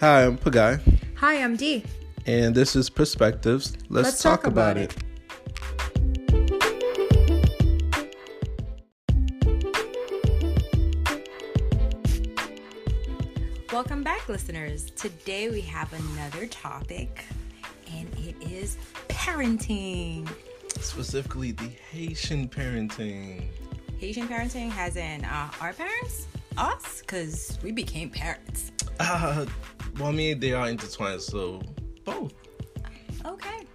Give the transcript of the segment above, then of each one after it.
Hi, I'm Pagai, Hi, I'm Dee. and this is Perspectives. Let's, talk, about, it. Welcome back, listeners. Today we have another topic, and it is parenting. Specifically, the Haitian parenting. Haitian parenting, has in uh, our parents, us, because we became parents. Uh, well, I mean, they are intertwined, so both. Okay.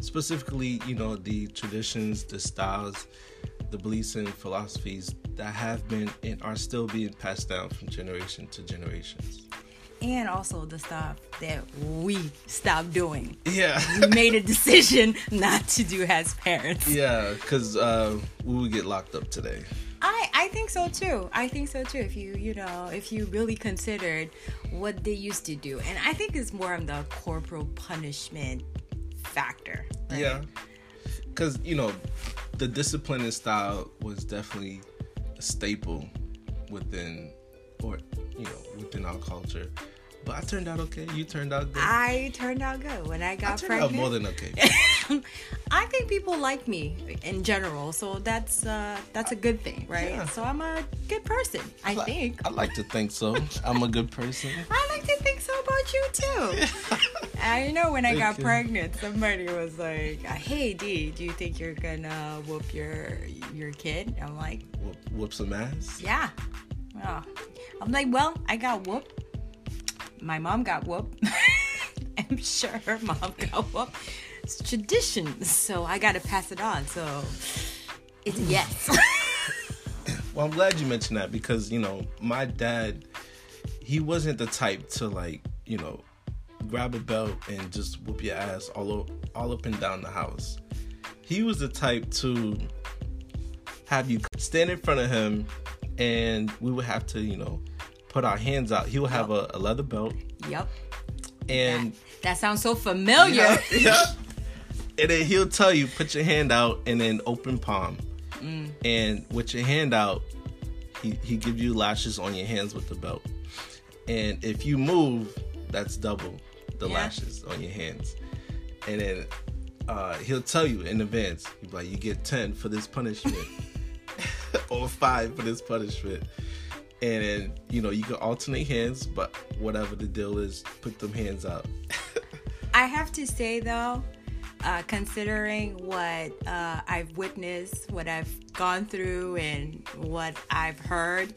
Specifically, you know, the traditions, the styles, the beliefs and philosophies that have been and are still being passed down from generation to generations. And also the stuff that we stopped doing. Yeah. We made a decision not to do as parents. yeah, because uh, we would get locked up today. I think so too. I think so too. If you you know if you really considered what they used to do, and I think it's more of the corporal punishment factor. right? Yeah. Because, you know, the discipline and style was definitely a staple within, or, you know, within our culture. But I turned out okay. You turned out good. I turned out good when I got I turned pregnant. out more than okay. I think people like me in general, so that's uh, that's a good thing, right? Yeah. So I'm a good person. I Like- think. I like to think so. I'm a good person. I like to think so about you too. I know when I got you. pregnant, somebody was like, "Hey, Dee, do you think you're gonna whoop your your kid?" I'm like, Whoop, whoop some ass. "Yeah." Oh. I'm like, "Well, I got whooped. My mom got whooped. I'm sure her mom got whooped. It's tradition, so I gotta pass it on. So it's yes." Well, I'm glad you mentioned that because, you know, my dad, he wasn't the type to, like, you know, grab a belt and just whoop your ass all, o- all up and down the house. He was the type to have you stand in front of him and we would have to, you know, put our hands out. He will have a, a leather belt yep. and That, that sounds so familiar. yeah, yeah. And then he'll tell you, put your hand out and then open palm. And with your hand out, he, he gives you lashes on your hands with the belt. And if you move, that's double the Yeah. lashes on your hands. And then uh, he'll tell you in advance, he'll like, you get 10 for this punishment. or five for this punishment. And then, you know, you can alternate hands, but whatever the deal is, put them hands up I have to say though, uh, considering what uh, I've witnessed, what I've gone through, and what I've heard,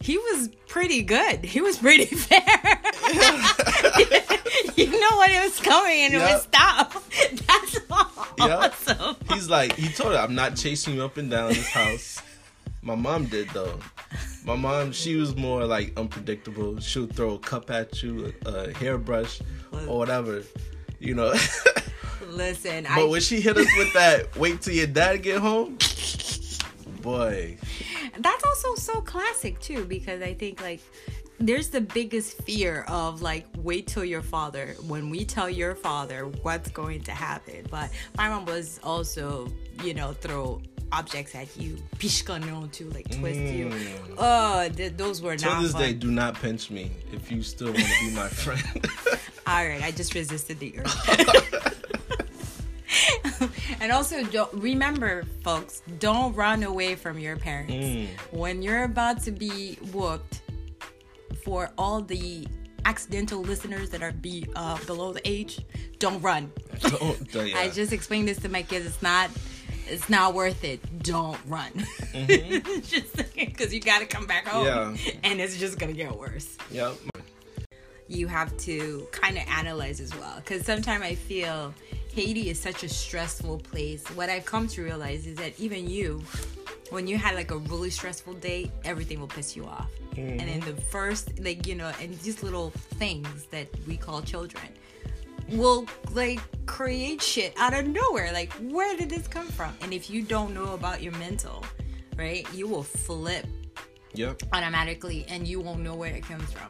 he was pretty good. He was pretty fair. you know when it was coming and it Yeah. would stop. That's awesome. He's like, he told her, I'm not chasing you up and down this house. My mom did though. My mom, she was more like unpredictable. She'll throw a cup at you, a, a hairbrush, or whatever, you know. Listen, but I when she hit us with that, wait till your dad get home, boy. that's also so classic too because i think like there's the biggest fear of like wait till your father when we tell your father what's going to happen but my mom was also you know throw objects at you pishkano to like twist you oh th- those were Till not Mm. this fun. day, do not pinch me if you still want to be my friend. all right i just resisted the urge and also don't remember folks don't run away from your parents Mm. when you're about to be whooped for all the accidental listeners that are be uh, below the age don't run Don't- don't- i just explained this to my kids it's not it's not worth it don't run just because you gotta come back home Mm-hmm. Yeah. and it's just gonna get worse Yep. you have to kind of analyze as well because sometimes i feel haiti is such a stressful place what i've come to realize is that even you when you had like a really stressful day everything will piss you off and then the first like you know and these little things that we call children will like create shit out of nowhere like where did this come from and if you don't know about your mental right you will flip Yep. automatically and you won't know where it comes from.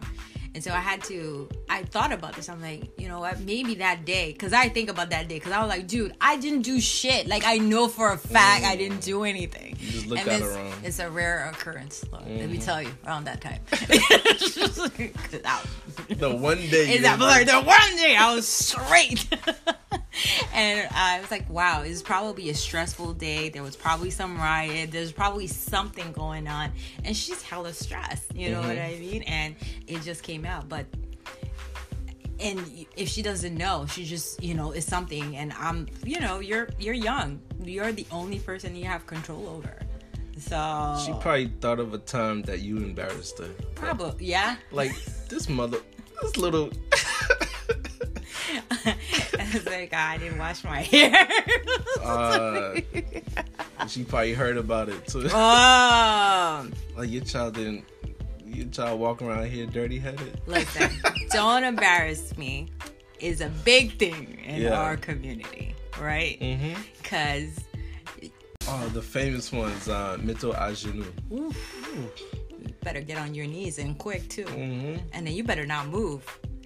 And so I had to, I thought about this. I'm like, you know what? Maybe that day, because I think about that day, because I was like, dude, I didn't do shit. Like, I know for a fact I didn't do anything. You just look and at it's, wrong. it's a rare occurrence. Let me Mhm. tell you, around that time. The one day Is you that were like the one day I was straight. and I was like, wow, it's probably a stressful day. There was probably some riot. There's probably something going on. And she's hella stressed. You know what Mhm. I mean? And it just came out. But and if she doesn't know, she just, you know, is something and I'm you know, you're you're young. You're the only person you have control over. So She probably thought of a time that you embarrassed her. probably yeah. Like this mother, this little. Like, I didn't wash my hair. uh, she probably heard about it too. oh, Like your child didn't. Your child walking around here dirty headed. listen, don't embarrass me is a big thing in Yeah. our community, right? Mm-hmm. Because Oh, the famous ones, uh, Mito Ajinu. you better get on your knees and quick too, Mm-hmm. and then you better not move,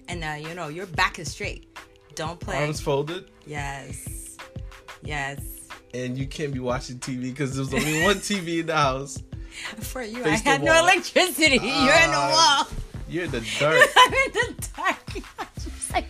and uh, you know your back is straight. Don't play. Arms folded, Yes, yes. and you can't be watching TV because there's only one TV in the house. For you, Face I had no electricity. You're in the Ah. wall. You're in the dirt. I'm in the dark. Like,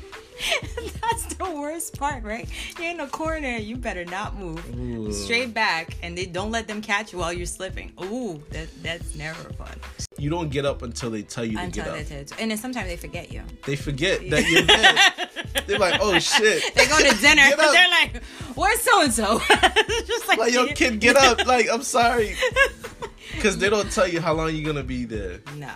that's the worst part, right? You're in the corner. You better not move. Ooh. Straight back, and they don't let them catch you while you're slipping. Ooh, that that's never fun. You don't get up until they tell you to Until get they up. tell you and then sometimes they forget you. They forget that you're there. They're like, oh shit. They go to dinner. They're like, "Where's so and so?" Just like, Like, yo, kid, get up. Like, I'm sorry. Because they don't tell you how long you're going to be there. No.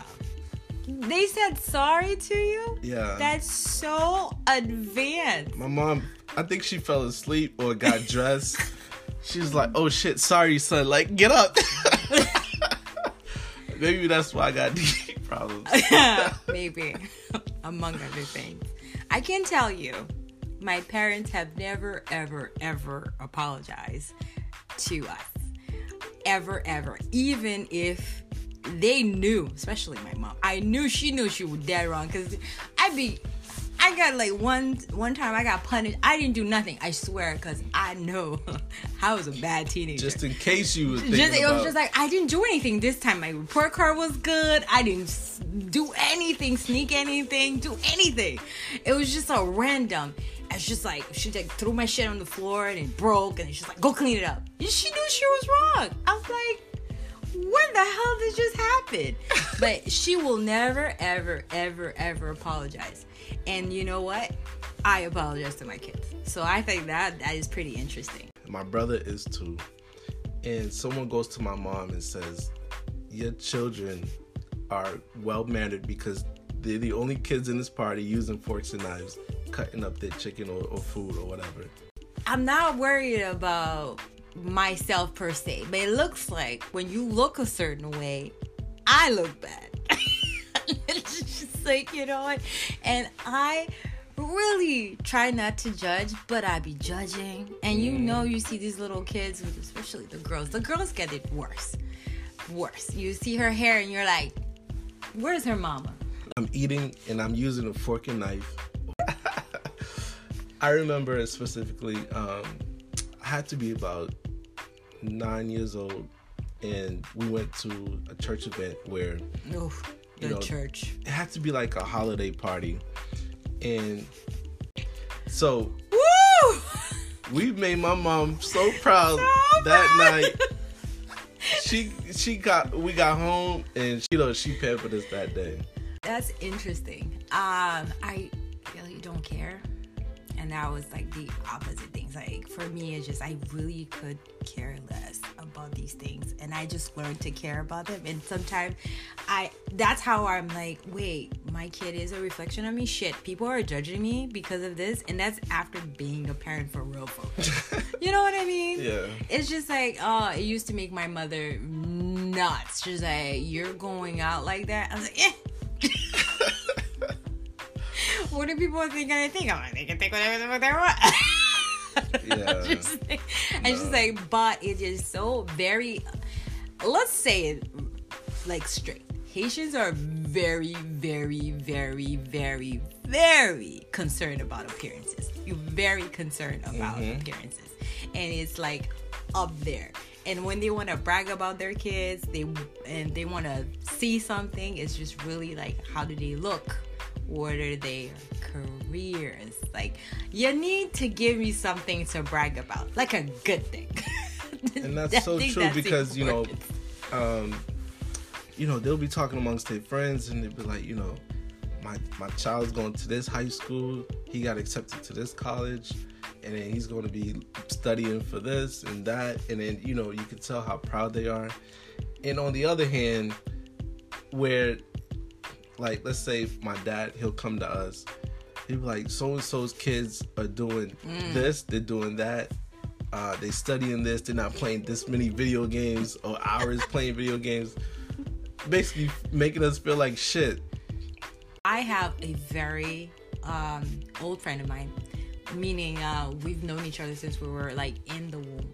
They said sorry to you. Yeah. That's so advanced. My mom, I think she fell asleep or got dressed. She's like, oh shit, sorry, son. Like, get up. Maybe that's why I got these problems. Maybe, among other things. I can tell you, my parents have never, ever, ever apologized to us. Ever, ever. Even if they knew, especially my mom, I knew she knew she was dead wrong because I'd be. I got like one one time I got punished. I didn't do nothing. I swear, because I know I was a bad teenager. Just in case you was Just, it was just like I didn't do anything this time. My report card was good. I didn't do anything, sneak anything, do anything. It was just a random. It's just like she like threw my shit on the floor and it broke, and she's like, "Go clean it up." And she knew she was wrong. I was like, "When the hell did just happen?" but she will never, ever, ever, ever apologize. And you know what? I apologize to my kids. So I think that that is pretty interesting. my brother is too. And someone goes to my mom and says, Your children are well mannered because they're the only kids in this party using forks and knives, cutting up their chicken or, or food or whatever. I'm not worried about myself per se, but it looks like when you look a certain way, I look bad. it's just like, you know what? And I really try not to judge, but I be judging. And you know, you see these little kids, especially the girls, the girls get it worse. Worse. You see her hair and you're like, where's her mama? I'm eating and I'm using a fork and knife. I remember specifically, um, I had to be about nine years old, and we went to a church event where Oh, the know, church. it had to be like a holiday party. And so Woo! we made my mom so proud So that proud. night. She she got we got home and you know she pampered us that day. That's interesting. Um, I really don't care. And that was like the opposite things. Like for me, it's just I really could care less about these things, and I just learned to care about them. And sometimes, I that's how I'm like, wait, my kid is a reflection of me. Shit, people are judging me because of this, and that's after being a parent for real, folks. you know what I mean? Yeah. It's just like, oh, it used to make my mother nuts. She's like, you're going out like that. I was like, eh. what do people think I think? I'm like, they can think whatever the fuck they want. Yeah. just, like- I just like, but it is so very. Let's say it like straight. Haitians are very, very, very, very, very concerned about appearances. You're very concerned about Mhm. appearances, and it's like up there. and when they want to brag about their kids, they and they want to see something, it's just really like how do they look? What are their careers? Like you need to give me something to brag about, like a good thing. and that's so true that's because important. you know um you know they'll be talking amongst their friends and they'll be like you know my my child's going to this high school he got accepted to this college and then he's going to be studying for this and that and then you know you can tell how proud they are and on the other hand where like let's say my dad he'll come to us he'll be like so and so's kids are doing mm. this they're doing that uh, they studying this. They're not playing this many video games or hours playing video games. Basically, making us feel like shit. I have a very um, old friend of mine, meaning uh, we've known each other since we were like in the womb.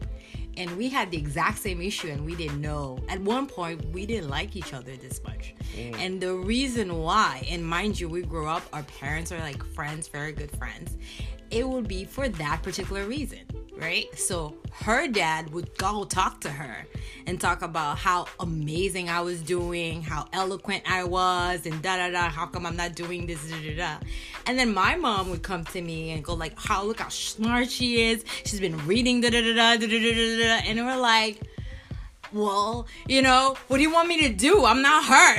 And we had the exact same issue, and we didn't know. At one point, we didn't like each other this much. Mm. And the reason why, and mind you, we grew up, our parents are like friends, very good friends, it would be for that particular reason right? So her dad would go talk to her and talk about how amazing I was doing, how eloquent I was, and da da da. How come I'm not doing this? Da, da, da. And then my mom would come to me and go like, "How look how smart she is. She's been reading da da da da da da da da." And we're like. Well, you know, what do you want me to do? I'm not her.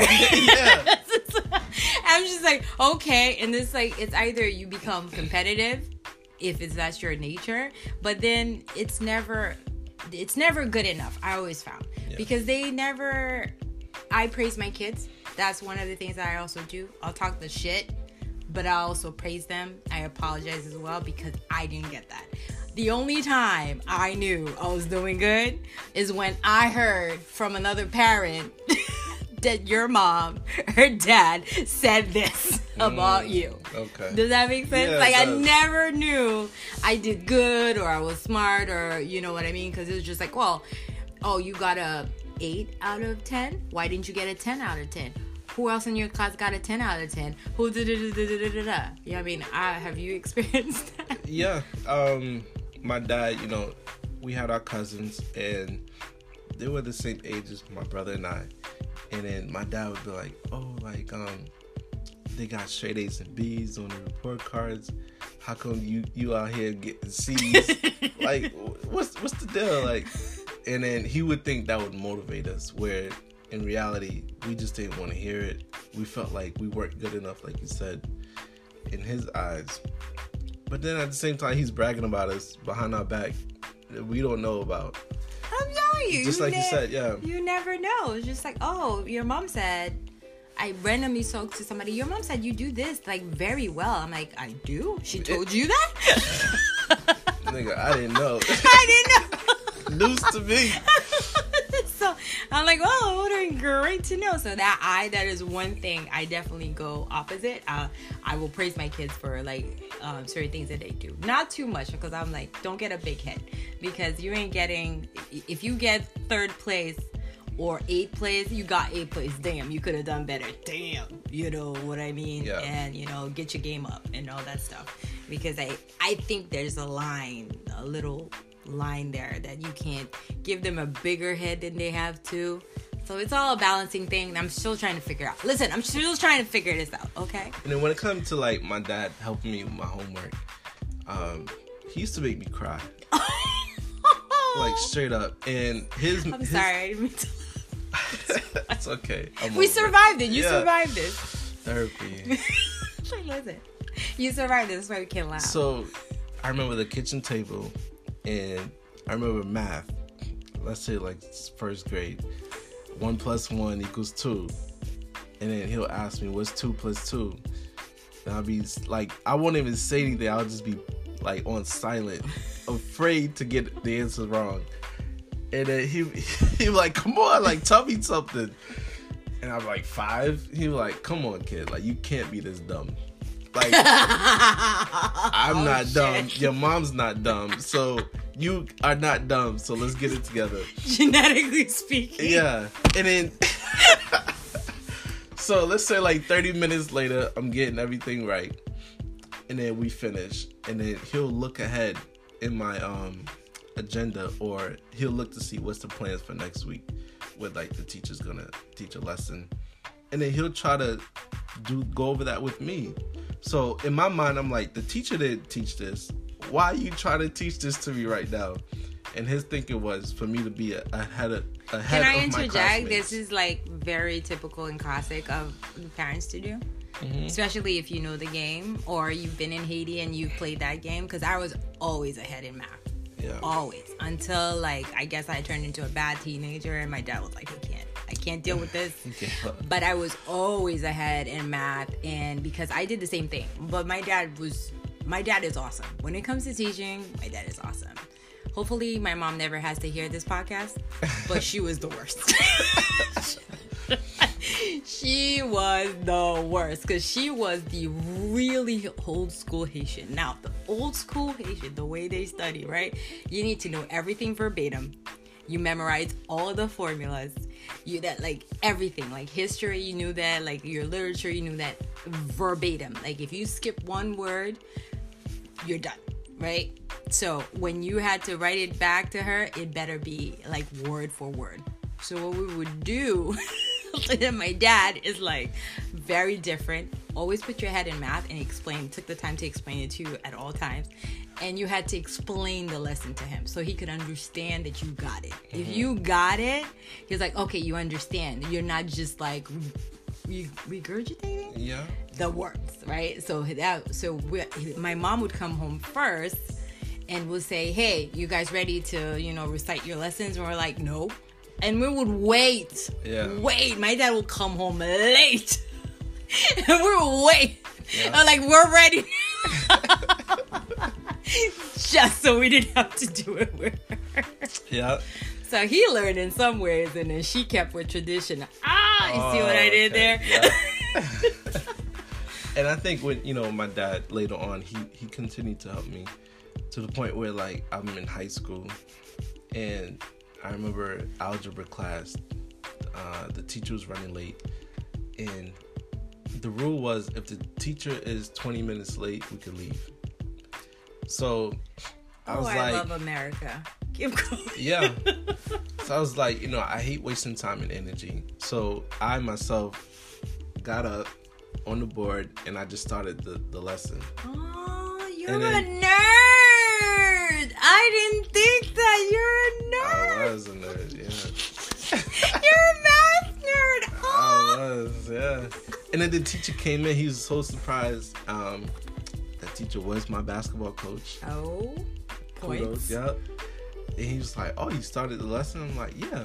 I'm just like, okay. And it's like, it's either you become competitive if it's that's your nature but then it's never it's never good enough i always found. Yeah. because they never i praise my kids. That's one of the things that i also do. I'll talk the shit but i also praise them. I apologize as well because i didn't get that. The only time i knew i was doing good is when i heard from another parent that your mom, her dad said this about mm, you. Okay. Does that make sense? Yeah, like I never knew I did good or I was smart or you know what I mean? Because it was just like, well, oh, you got a eight out of ten. Why didn't you get a ten out of ten? Who else in your class got a ten out of ten? Who da da da da da da? Yeah, I mean, I, have you experienced that? Yeah. Um, my dad, you know, we had our cousins and they were the same age as my brother and I. And then my dad would be like, "Oh, like um, they got straight A's and B's on the report cards. How come you you out here getting C's? like, what's what's the deal? Like, and then he would think that would motivate us. Where in reality, we just didn't want to hear it. We felt like we weren't good enough, like you said, in his eyes. But then at the same time, he's bragging about us behind our back that we don't know about. I'm telling you. Just you like ne- you said, yeah. You never know. It's just like, oh, your mom said. I randomly spoke to somebody. Your mom said you do this like very well. I'm like, I do. She told you that. Nigga, I didn't know. I didn't know. News to me. I'm like, oh, great to know. So that I that is one thing I definitely go opposite. Uh, I will praise my kids for like um, certain things that they do. Not too much because I'm like, don't get a big head because you ain't getting. If you get third place or eighth place, you got eighth place. Damn, you could have done better. Damn, you know what I mean? Yeah. And you know, get your game up and all that stuff. Because I I think there's a line, a little line there that you can't give them a bigger head than they have to. So it's all a balancing thing. I'm still trying to figure out. Listen, I'm still trying to figure this out. Okay. And then when it comes to like my dad helping me with my homework, um, he used to make me cry. like straight up. And his. I'm his, sorry. I didn't mean to. it's okay. I'm we survived it. it. You yeah. survived it. Therapy. Listen, you survived this. That's why we can't laugh. So, I remember the kitchen table and I remember math. Let's say like first grade, one plus one equals two, and then he'll ask me what's two plus two, and I'll be like, I won't even say anything. I'll just be like on silent, afraid to get the answer wrong. And then he he like, come on, like tell me something. And I'm like five. He was like, come on, kid, like you can't be this dumb. Like I'm oh, not shit. dumb. Your mom's not dumb. So you are not dumb. So let's get it together. Genetically speaking. Yeah. And then So let's say like 30 minutes later, I'm getting everything right. And then we finish. And then he'll look ahead in my um agenda or he'll look to see what's the plans for next week with like the teacher's gonna teach a lesson and then he'll try to do go over that with me so in my mind i'm like the teacher didn't teach this why are you trying to teach this to me right now and his thinking was for me to be a, ahead of ahead Can I of my interject? This is like very typical and classic of the parents to do. Mm-hmm. Especially if you know the game or you've been in Haiti and you've played that game. Because I was always ahead in math. yeah Always. Until like I guess I turned into a bad teenager and my dad was like, I can't. I can't deal with this. But I was always ahead in math and because I did the same thing. But my dad was my dad is awesome. When it comes to teaching, my dad is awesome. Hopefully my mom never has to hear this podcast, but she was the worst. she was the worst because she was the really old school Haitian. Now, the old school Haitian, the way they study, right? You need to know everything verbatim. You memorize all the formulas. You that like everything, like history, you knew that, like your literature, you knew that verbatim. Like if you skip one word, you're done, right? So when you had to write it back to her, it better be like word for word. So what we would do, my dad is like very different. Always put your head in math and explain. Took the time to explain it to you at all times, and you had to explain the lesson to him so he could understand that you got it. If mm-hmm. you got it, he's like, okay, you understand. You're not just like re- regurgitating yeah the words, right? So that so we, my mom would come home first and would say, "Hey, you guys ready to you know recite your lessons?" And we're like, "No," and we would wait, Yeah. wait. My dad would come home late, and we're wait. Yeah. Like, "We're ready." Just so we didn't have to do it with her. yeah So he learned in some ways, and then she kept with tradition. Ah, you see what I did Oh, okay. there? Yeah. and I think when you know my dad later on, he he continued to help me to the point where like I'm in high school, and I remember algebra class, uh, the teacher was running late, and the rule was if the teacher is 20 minutes late, we could leave. So I oh, was Oh, I like, love America. Yeah. So I was like, you know, I hate wasting time and energy. So I myself got up on the board and I just started the, the lesson. Oh, you're And a nerd. I didn't think that you're a I nerd. I was a nerd, yeah. You're a math nerd. I Oh. was, yeah. And then the teacher came in, he was so surprised. Um, that teacher was my basketball coach. Oh, Kudos, points. yep. And he was like, Oh, you started the lesson? I'm like, Yeah.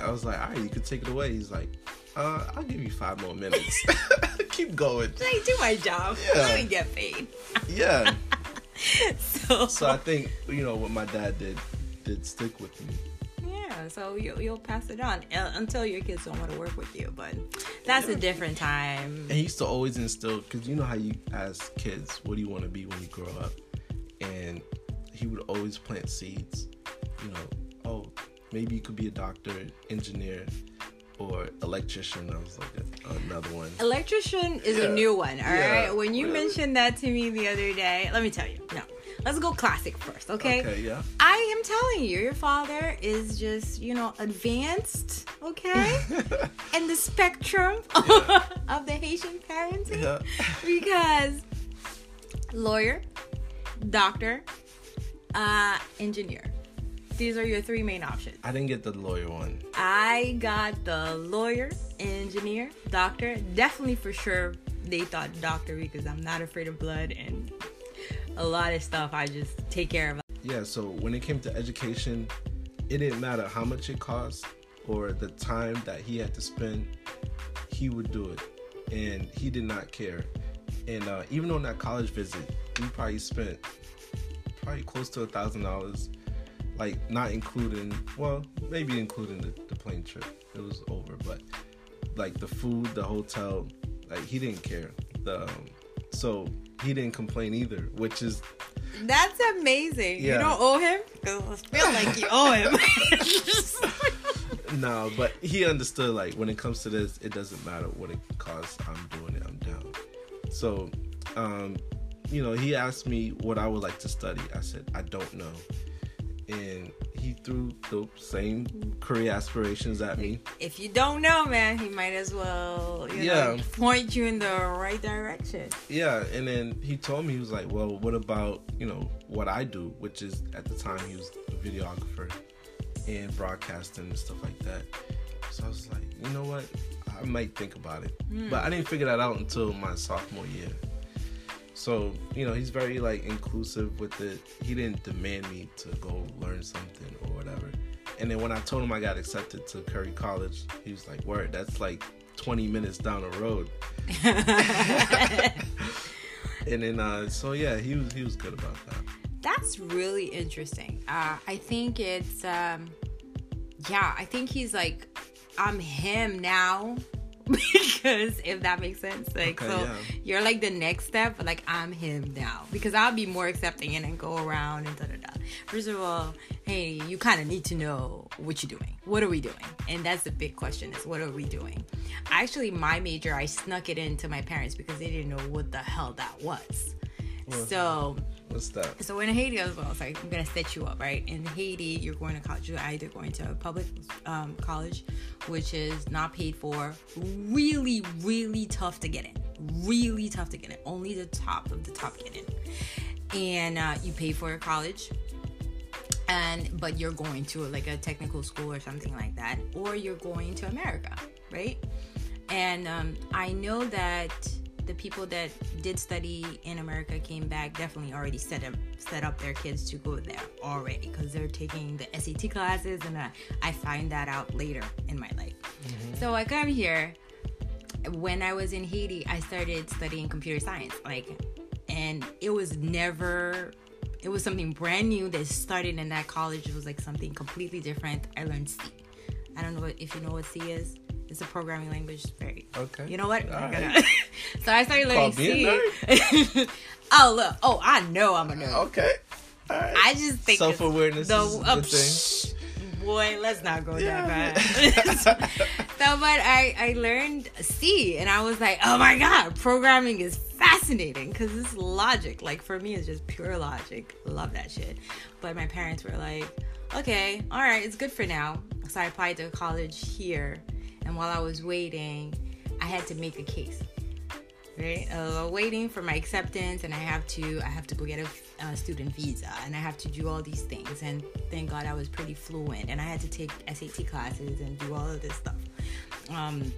I was like, All right, you can take it away. He's like, uh, I'll give you five more minutes. Keep going. Like, do my job. Yeah. Let me get paid. Yeah. So, So I think you know what my dad did did stick with me. Yeah, so you, you'll pass it on uh, until your kids don't want to work with you. But that's a different time. And he used to always instill because you know how you ask kids, "What do you want to be when you grow up?" And he would always plant seeds. You know, oh, maybe you could be a doctor, engineer, or electrician. I was like another one. Electrician is a new one, all right. Yeah. When you mentioned that to me the other day, let me tell you. No, let's go classic first, okay? Okay, yeah. I am telling you, your father is just, you know, advanced, okay? and the spectrum of the Haitian parenting. Yeah. Because lawyer, doctor, uh, engineer. These are your three main options. I didn't get the lawyer one. I got the lawyer, engineer, doctor. Definitely for sure they thought doctor because I'm not afraid of blood and a lot of stuff I just take care of. Yeah, so when it came to education, it didn't matter how much it cost or the time that he had to spend, he would do it. And he did not care. And uh, even on that college visit, we probably spent probably close to a thousand dollars, like not including, well, maybe including the, the plane trip. It was over, but like the food, the hotel, like he didn't care. The um, so he didn't complain either, which is That's amazing. You don't owe him? 'Cause I feel like you owe him. No, but he understood like when it comes to this, it doesn't matter what it costs. I'm doing it. I'm down. So, um, you know, he asked me what I would like to study. I said I don't know, and he threw the same career aspirations at me. If you don't know, man, he might as well, you Yeah. know, point you in the right direction. Yeah, and then he told me he was like, "Well, what about you know what I do, which is at the time he was a videographer and broadcasting and stuff like that." So I was like, "You know what? I might think about it," but I hmm. didn't figure that out until my sophomore year. So you know, he's very like inclusive with it. He didn't demand me to go learn something or whatever. And then when I told him I got accepted to Curry College, he was like, "Word, that's like 20 minutes down the road." And then uh so yeah, he was he was good about that. That's really interesting. Uh, I think it's, um, yeah, I think he's like, I'm him now. because if that makes sense, like, Okay, so yeah. you're like the next step, but like, I'm him now. Because I'll be more accepting and then go around and da da da. First of all, hey, you kind of need to know what you're doing. What are we doing? And that's the big question is, what are we doing? Actually, my major, I snuck it into my parents because they didn't know what the hell that was. So What's that? so in Haiti as well, it's like I'm gonna set you up, right? In Haiti, you're going to college. You're either going to a public um, college, which is not paid for, really, really tough to get in, really tough to get in. Only the top of the top get in, and uh, you pay for your college, and but you're going to like a technical school or something like that, or you're going to America, right? And um, I know that the people that did study in America came back definitely already set up set up their kids to go there already because they're taking the SAT classes, and I, I find that out later in my life. Mm-hmm. So I come here. When I was in Haiti, I started studying computer science, like, and it was never. It was something brand new that started in that college. It was like something completely different. I learned C. I don't know if you know what C is. It's a programming language. Very Okay. you know what? Right. so I started learning C. oh look! Oh, I know I'm a nerd. Okay. All right. I just think Self awareness the is uh, thing. boy. Let's not go Yeah. that bad. so, but I I learned C, and I was like, oh my god, programming is fascinating because it's logic. Like for me, it's just pure logic. Love that shit. But my parents were like, okay, all right, it's good for now. So I applied to college here, and while I was waiting, I had to make a case right? Uh, waiting for my acceptance and i have to i have to go get a uh, student visa and i have to do all these things. And thank god i was pretty fluent and i had to take sat classes and do all of this stuff. Um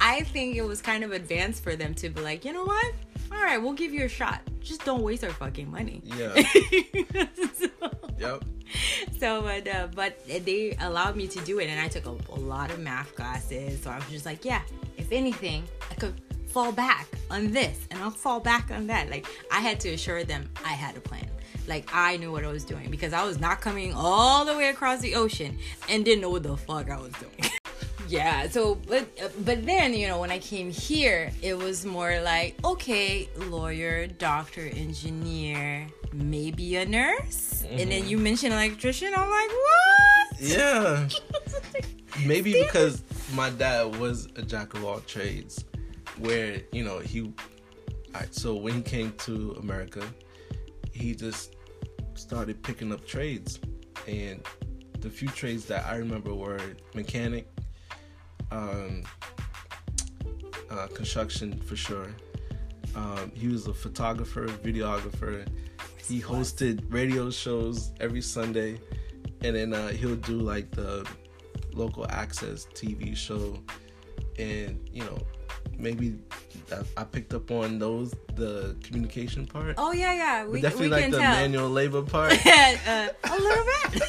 i think it was kind of advanced for them to be like you know what? All right we'll give you a shot. Just don't waste our fucking money. Yeah. so, Yep. so but uh, but they allowed me to do it and i took a, a lot of math classes so i was just like yeah if anything i could fall back on this and i'll fall back on that. Like i had to assure them i had a plan. Like i knew what i was doing because i was not coming all the way across the ocean and didn't know what the fuck i was doing yeah so but but then you know when i came here it was more like okay lawyer doctor engineer maybe a nurse and then mm-hmm. you mentioned electrician i'm like what Yeah. Maybe because my dad was a jack of all trades, where you know he. So when he came to America, he just started picking up trades, and the few trades that I remember were mechanic, um, uh, construction for sure. Um, he was a photographer, videographer. He hosted radio shows every Sunday, and then uh, he'll do like the local access TV show, and you know maybe I, picked up on those the communication part, oh yeah yeah but definitely we like the tell manual labor part. uh, a little bit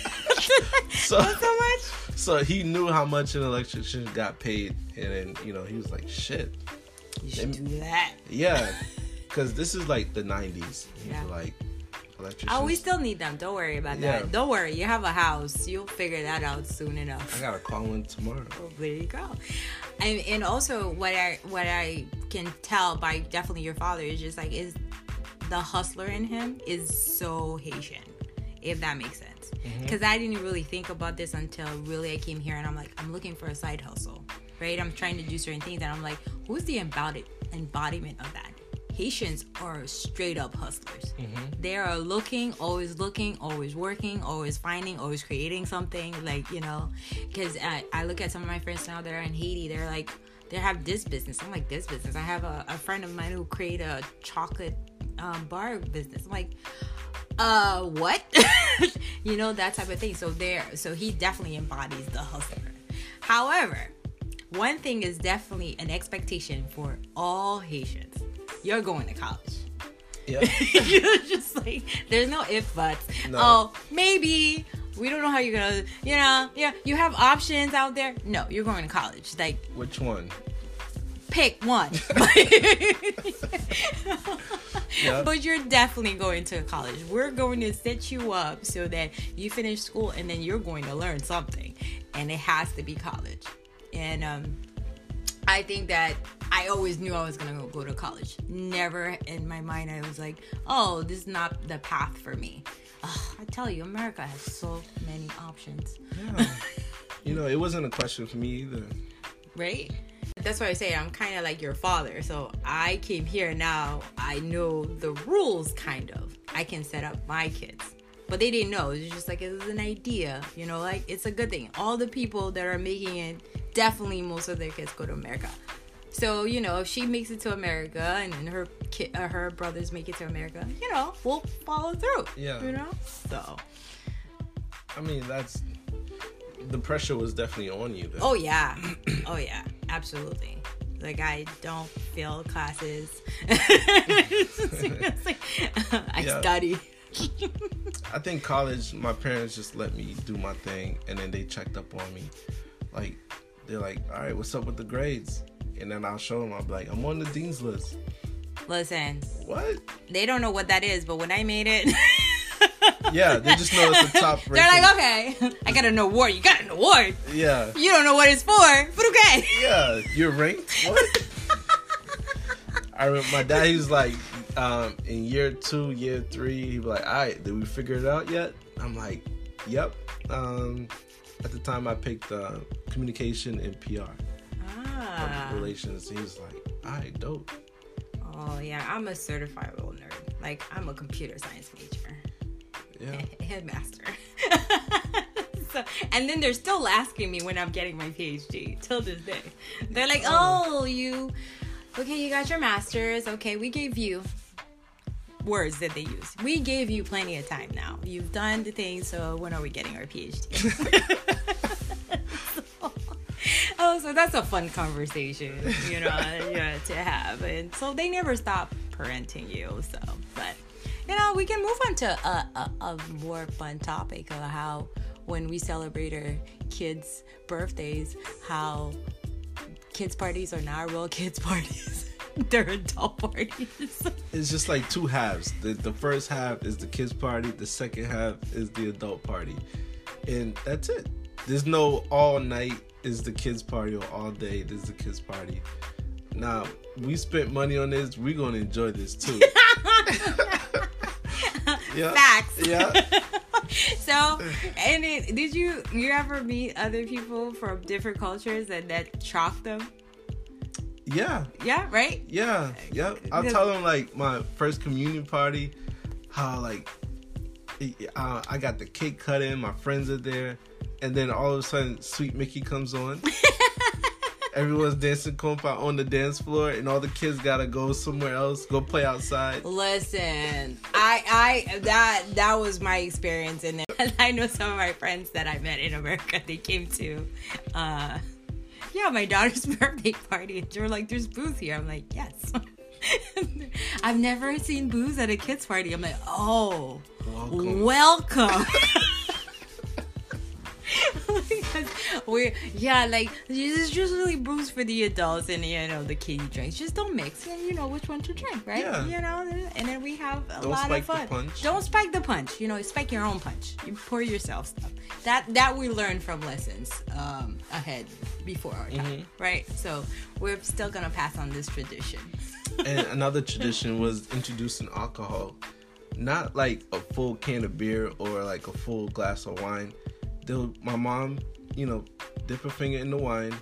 So- not so much so he knew how much an electrician got paid, and then you know he was like, "Shit, you should do that yeah," because this is like the '90s. Yeah. Like electricians. Oh, we still need them. Don't worry about Yeah. that. Don't worry. You have a house. You'll figure that out soon enough. I gotta call one tomorrow. Oh, there you go. And and also what I what I can tell by definitely your father is just like is the hustler in him is so Haitian, if that makes sense. Because I didn't really think about this until really I came here and I'm like I'm looking for a side hustle, right? I'm trying to do certain things and I'm like, who's the embodied embodiment of that? Haitians are straight up hustlers. Mm-hmm. They are looking, always looking, always working, always finding, always creating something. Like you know, because I, I look at some of my friends now that are in Haiti. They're like, they have this business. I'm like, this business. I have a, a friend of mine who created a chocolate um, bar business. I'm like, uh, what? you know that type of thing. So there, so he definitely embodies the hustler. However, one thing is definitely an expectation for all Haitians. You're going to college. Yeah. you're just like there's no if buts. No. Oh, maybe we don't know how you're gonna. You know, yeah, you have options out there. No, you're going to college. Like Which one? Pick one. Yeah. But you're definitely going to college. We're going to set you up so that you finish school and then you're going to learn something. And it has to be college. And um, I think that I always knew I was going to go to college. Never in my mind, I was like, oh, this is not the path for me. Ugh, I tell you, America has so many options, Yeah. you know, it wasn't a question for me either. right? That's why I say I'm kind of like your father. So I came here now. I know the rules, kind of. I can set up my kids. But they didn't know. It's just like it was an idea, you know, like it's a good thing. All the people that are making it, definitely most of their kids go to America. So, you know, if she makes it to America and, and her kid, uh, her brothers make it to America, you know, we'll follow through. Yeah. You know? So, I mean, that's the pressure was definitely on you. Then. Oh yeah, oh yeah, absolutely. Like I don't fail classes. It's like, I Yeah. study. I think college, my parents just let me do my thing, and then they checked up on me. Like they're like, "All right, what's up with the grades?" And then I'll show them. I'll be like, "I'm on the dean's list." Listen, What? they don't know what that is, but when I made it, Yeah, they just know it's the top. Rank. They're like, okay, I got an award. You got an award. Yeah, You don't know what it's for, but okay. yeah, you're ranked. What? I remember my dad. He was like, um, in year two, year three, he was like, "All right, did we figure it out yet?" I'm like, "Yep." Um, at the time, I picked uh, communication and PR, Ah. public relations. He was like, "All right, dope." Oh yeah, I'm a certified little nerd. Like I'm a computer science major. Yeah, headmaster. so, and then they're still asking me when I'm getting my PhD till this day. They're like, oh. "Oh, you, okay? You got your master's. Okay, we gave you words that they use. We gave you plenty of time now. You've done the thing. So when are we getting our PhD?" oh, so that's a fun conversation, you know, yeah, to have. And so they never stop parenting you. So, but you know, we can move on to a, a, a more fun topic of how when we celebrate our kids' birthdays, how kids' parties are not real kids' parties. They're adult parties. it's just like two halves. The the first half is the kids party. The second half is the adult party, and that's it. There's no all night is the kids party or all day is the kids party. Now we spent money on this. We're gonna enjoy this too. yeah. Facts. Yeah. so, and it, did you you ever meet other people from different cultures and that shocked them? Yeah. Yeah, right. Yeah, yep. I'll tell them like my first communion party, how like uh, I got the cake cut in, my friends are there, and then all of a sudden, Sweet Micky comes on. Everyone's dancing compa on the dance floor, and all the kids gotta go somewhere else, go play outside. Listen, I I that that was my experience in it. I know some of my friends that I met in America. They came to, uh, yeah, my daughter's birthday party. And they were like, "There's booze here." I'm like, "Yes." I've never seen booze at a kids party. I'm like, "Oh, Welcome. welcome." Because we yeah like it's just really booze for the adults and you know the kiddie drinks just don't mix. And you know which one to drink right? Yeah. you know and then we have a Don't lot spike of the fun. punch. don't spike the punch. You know spike your own punch. You pour yourself stuff. That that we learned from lessons um ahead before our time Mm-hmm. right? So we're still gonna pass on this tradition. And another tradition was introducing alcohol, not like a full can of beer or like a full glass of wine. They'll, my mom, you know, dip her finger in the wine,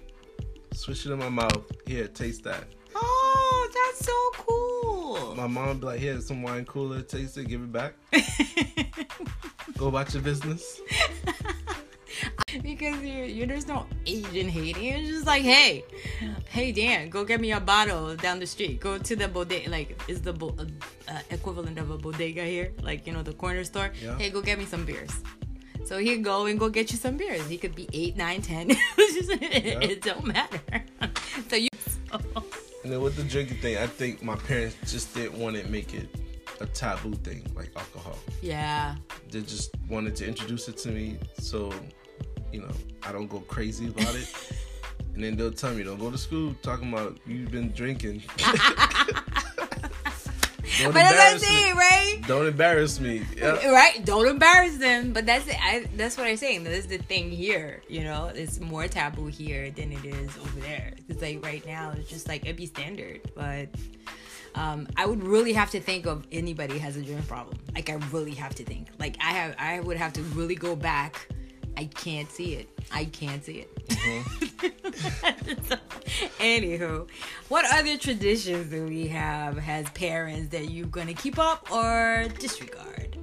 swish it in my mouth. Here, taste that. oh that's so cool cool. My mom be like, "Here's some wine cooler. Taste it. Give it back. Go about your business." because you you there's no Asian hating. It's just like, hey, hey Dan, go get me a bottle down the street. Go to the bodega. Like, is the bo- uh, equivalent of a bodega here? Like, you know, the corner store. Yeah. Hey, go get me some beers. So he'd go and go get you some beers. He could be eight, nine, ten. It, it don't matter. so you. And then with the drinking thing, I think my parents just didn't want to make it a taboo thing like alcohol. yeah. They just wanted to introduce it to me so, you know, I don't go crazy about it. and then they'll tell me, don't go to school talking about you've been drinking. Don't But that's what I'm embarrass me. saying, right? Don't embarrass me. Yeah. Right? Don't embarrass them. But that's it. I, that's what I'm saying. That's the thing here. You know, it's more taboo here than it is over there. Because like right now, it's just like it'd be standard. But um, I would really have to think of anybody has a drink problem. Like I really have to think. Like I have, I would have to really go back. I can't see it. I can't see it. Mm-hmm. So, anywho, what other traditions do we have as parents that you're gonna keep up or disregard?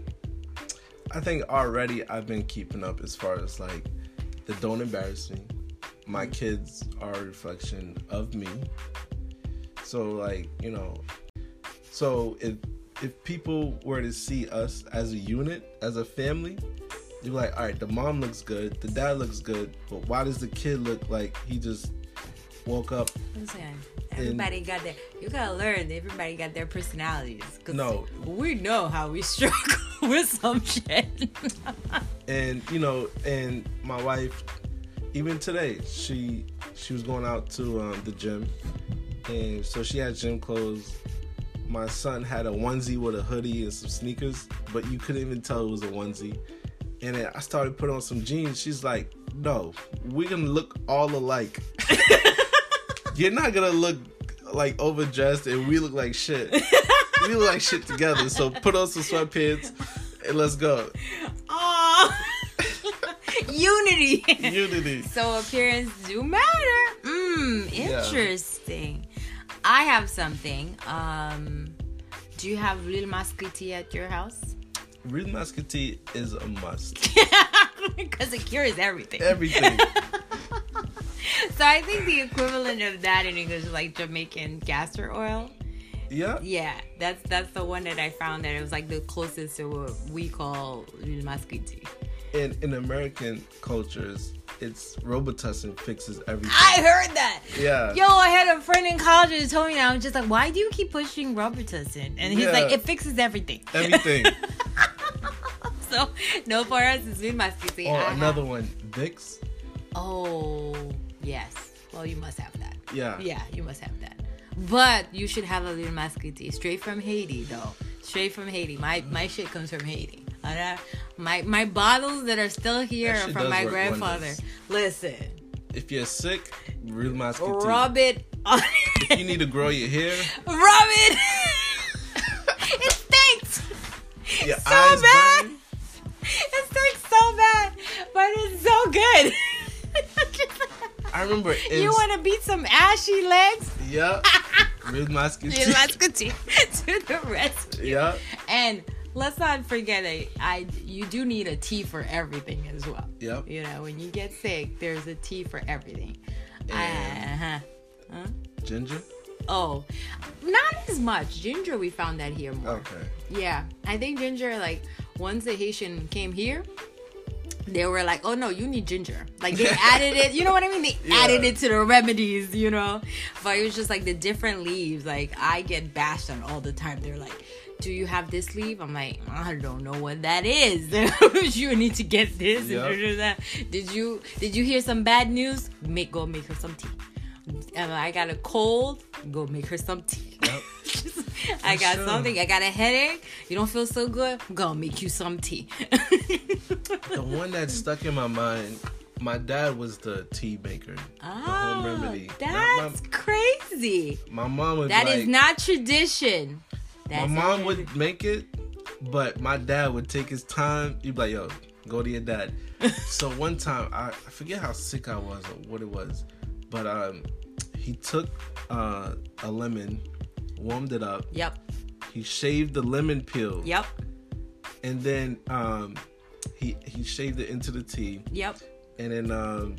I think already I've been keeping up as far as like the don't embarrass me. My mm-hmm. kids are a reflection of me. So like, you know, so if if people were to see us as a unit, as a family, you're like, all right, the mom looks good, the dad looks good, but why does the kid look like he just woke up? Listen, everybody got their. You gotta learn. that Everybody got their personalities. 'Cause No. we know how we struggle with some shit. and you know and my wife even today she she was going out to um, the gym and so she had gym clothes my son had a onesie with a hoodie and some sneakers but you couldn't even tell it was a onesie and then i started putting on some jeans she's like no we're gonna look all alike you're not gonna look like overdressed and we look like shit we look like shit together so put on some sweatpants and let's go Aw. Unity. unity so appearance do matter. Mmm, Yeah. interesting. I have something. Um, do you have Lil Mascuti at your house? Real Mascuti is a must. Because it cures everything. Everything. So I think the equivalent of that in English is like Jamaican castor oil. Yeah. Yeah, that's that's the one that I found that it was like the closest to what we call Mascuti. In in American cultures, it's Robitussin fixes everything. I heard that. Yeah. Yo, I had a friend in college who told me that. I'm just like, why do you keep pushing Robitussin? And he's Yeah. like, it fixes everything. Everything. so no for us is Lil Mascuti. or I have- another one, Vicks. Oh yes. Well, you must have that. Yeah. Yeah, you must have that. But you should have a little mascuti straight from Haiti, though. Straight from Haiti. My my shit comes from Haiti. My my bottles that are still here are from my grandfather. wonders. Listen, If you're sick, Real Mascuti. rub it on. If you need to grow your hair, rub it. it stinks. your so bad. burn. It stinks so bad, but it's so good. I remember you want to beat some ashy legs? yeah, Real Mascuti to the recipe. yeah. And let's not forget it. I you do need a tea for everything as well. Yep. You know, when you get sick, there's a tea for everything. And- Uh-huh. Ginger. Oh, not as much ginger. We found that here more. Okay. Yeah, I think ginger. Like once the Haitian came here, they were like, "Oh no, you need ginger." Like they added it. You know what I mean? They Yeah. added it to the remedies. You know, but it was just like the different leaves. Like I get bashed on all the time. They're like. Do you have this leaf? I'm like, I don't know what that is. you need to get this Yep. Did you did you hear some bad news? Make go make her some tea. Um, I got a cold. Go make her some tea. Yep. I got sure. something. I got a headache. You don't feel so good? I'm make you some tea. The one that stuck in my mind. My dad was the tea maker. the home Ah, remedy. That's crazy. my, my mom was That like, is not tradition. My mom would make it, but my dad would take his time. He'd be like, "Yo, go to your dad." so one time, I, I forget how sick I was or what it was, but um, he took uh, a lemon warmed it up. Yep. He shaved the lemon peel. Yep. And then um, he he shaved it into the tea. Yep. And then um,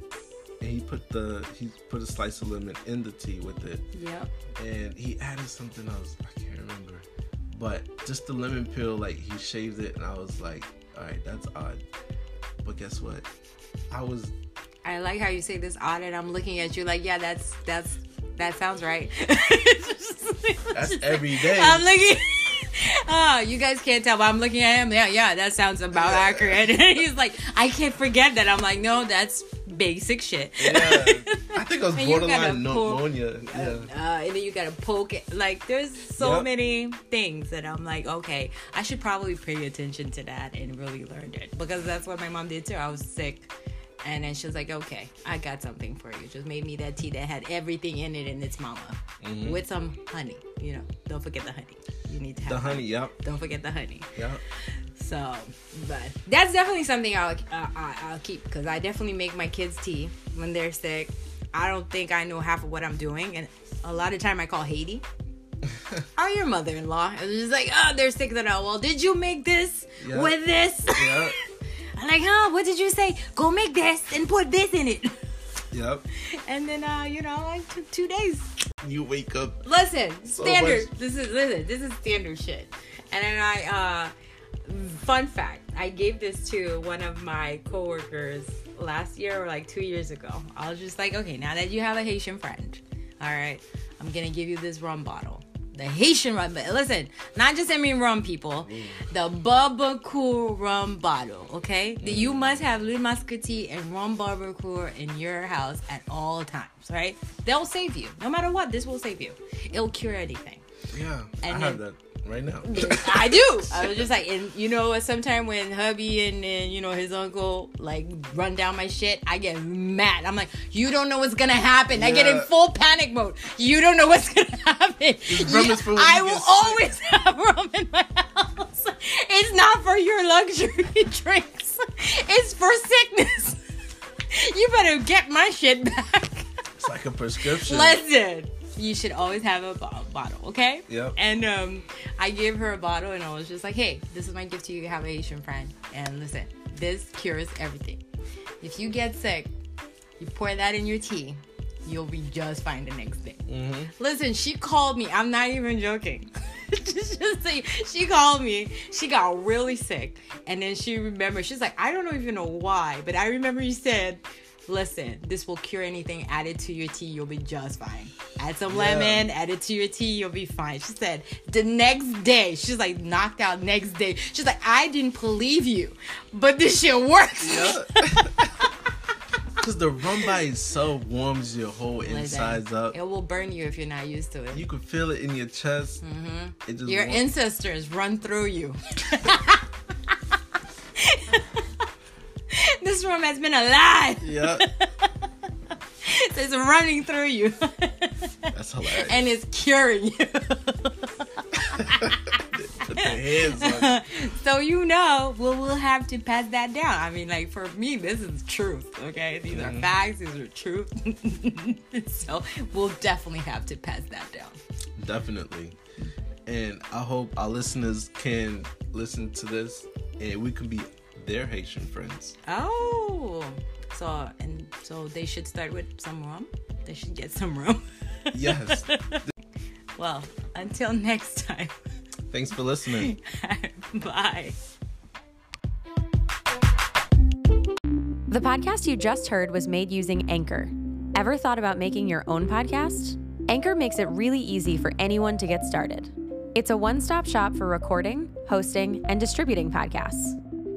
and he put the he put a slice of lemon in the tea with it. Yep. And he added something else. I can't remember. But just the lemon peel, like he shaved it, and I was like, all right, that's odd. But guess what? I was I like how you say this odd, and I'm looking at you like, yeah, that's that's that sounds right. that's every day. I'm looking. Oh, you guys can't tell, but I'm looking at him. Yeah, yeah, that sounds about accurate. And he's like, I can't forget that. I'm like, no, that's basic shit. yeah, I think I was borderline pneumonia. Yeah. Uh, and then you gotta poke it. Like, there's so Yep. many things that I'm like, okay, I should probably pay attention to that and really learn it because that's what my mom did too. I was sick. And then she was like, okay, I got something for you. Just made me that tea that had everything in it and its mama Mm-hmm. with some honey. You know, don't forget the honey. You need to have The honey, yep, Don't forget the honey. yep. So, but that's definitely something I'll uh, I- I'll keep because I definitely make my kids tea when they're sick. I don't think I know half of what I'm doing, and a lot of time I call Haiti. Or your mother-in-law. And it's just like, oh, they're sick. Then oh, well, did you make this Yeah. with this? Yep, I'm like, huh? What did you say? Go make this and put this in it. yep. And then, uh, you know, like took two days. You wake up. Listen, So standard. much- This is listen. This is standard shit. And then I, uh, fun fact, I gave this to one of my coworkers last year or like two years ago. I was just like, okay, now that you have a Haitian friend, all right, I'm gonna give you this rum bottle. The Haitian rum, but listen, not just any rum, people. Mm. The Barbancourt rum bottle, okay? You mm. must have Le Muscatel and rum Barbancourt in your house at all times, right? They'll save you. No matter what, this will save you. It'll cure anything. Yeah, I And have that right now. I do. I was just like, and you know, sometime when hubby and, and you know his uncle like run down my shit, I get mad. I'm like, you don't know what's gonna happen. I get in full panic mode. You don't know what's gonna happen. You- is for when I will sick. always have rum in my house. It's not for your luxury drinks. It's for sickness. You better get my shit back. It's like a prescription. Listen, you should always have a bo- bottle, okay? Yep. And um, I gave her a bottle, and I was just like, "Hey, this is my gift to you. Have a Haitian friend, and listen, this cures everything. If you get sick, you pour that in your tea, you'll be just fine the next day." hmm Listen, she called me. I'm not even joking. just, just say, she called me. She got really sick, and then she remembered. She's like, I don't even know why, but I remember you said, "Listen, this will cure anything. Add it to your tea, you'll be just fine. Add some Yeah. lemon, add it to your tea, you'll be fine." She said the next day, she's like knocked out. Next day, she's like, I didn't believe you, but this shit works. Yeah. Because the rum by itself warms your whole Listen, insides up. It will burn you if you're not used to it. You can feel it in your chest. Mm-hmm. It just Your warm- ancestors run through you. this room has been alive. Yeah, It's running through you. that's hilarious. and it's curing you. So you know, we'll, we'll have to pass that down. I mean, like for me, this is truth. Okay, these are mm-hmm. facts. These are truth. so we'll definitely have to pass that down. Definitely. And I hope our listeners can listen to this and we can be their Haitian friends. Oh, so and so they should start with some rum. They should get some rum. Yes. well, until next time. Thanks for listening. Bye. The podcast you just heard was made using Anchor. Ever thought about making your own podcast? Anchor makes it really easy for anyone to get started. It's a one stop shop for recording, hosting, and distributing podcasts.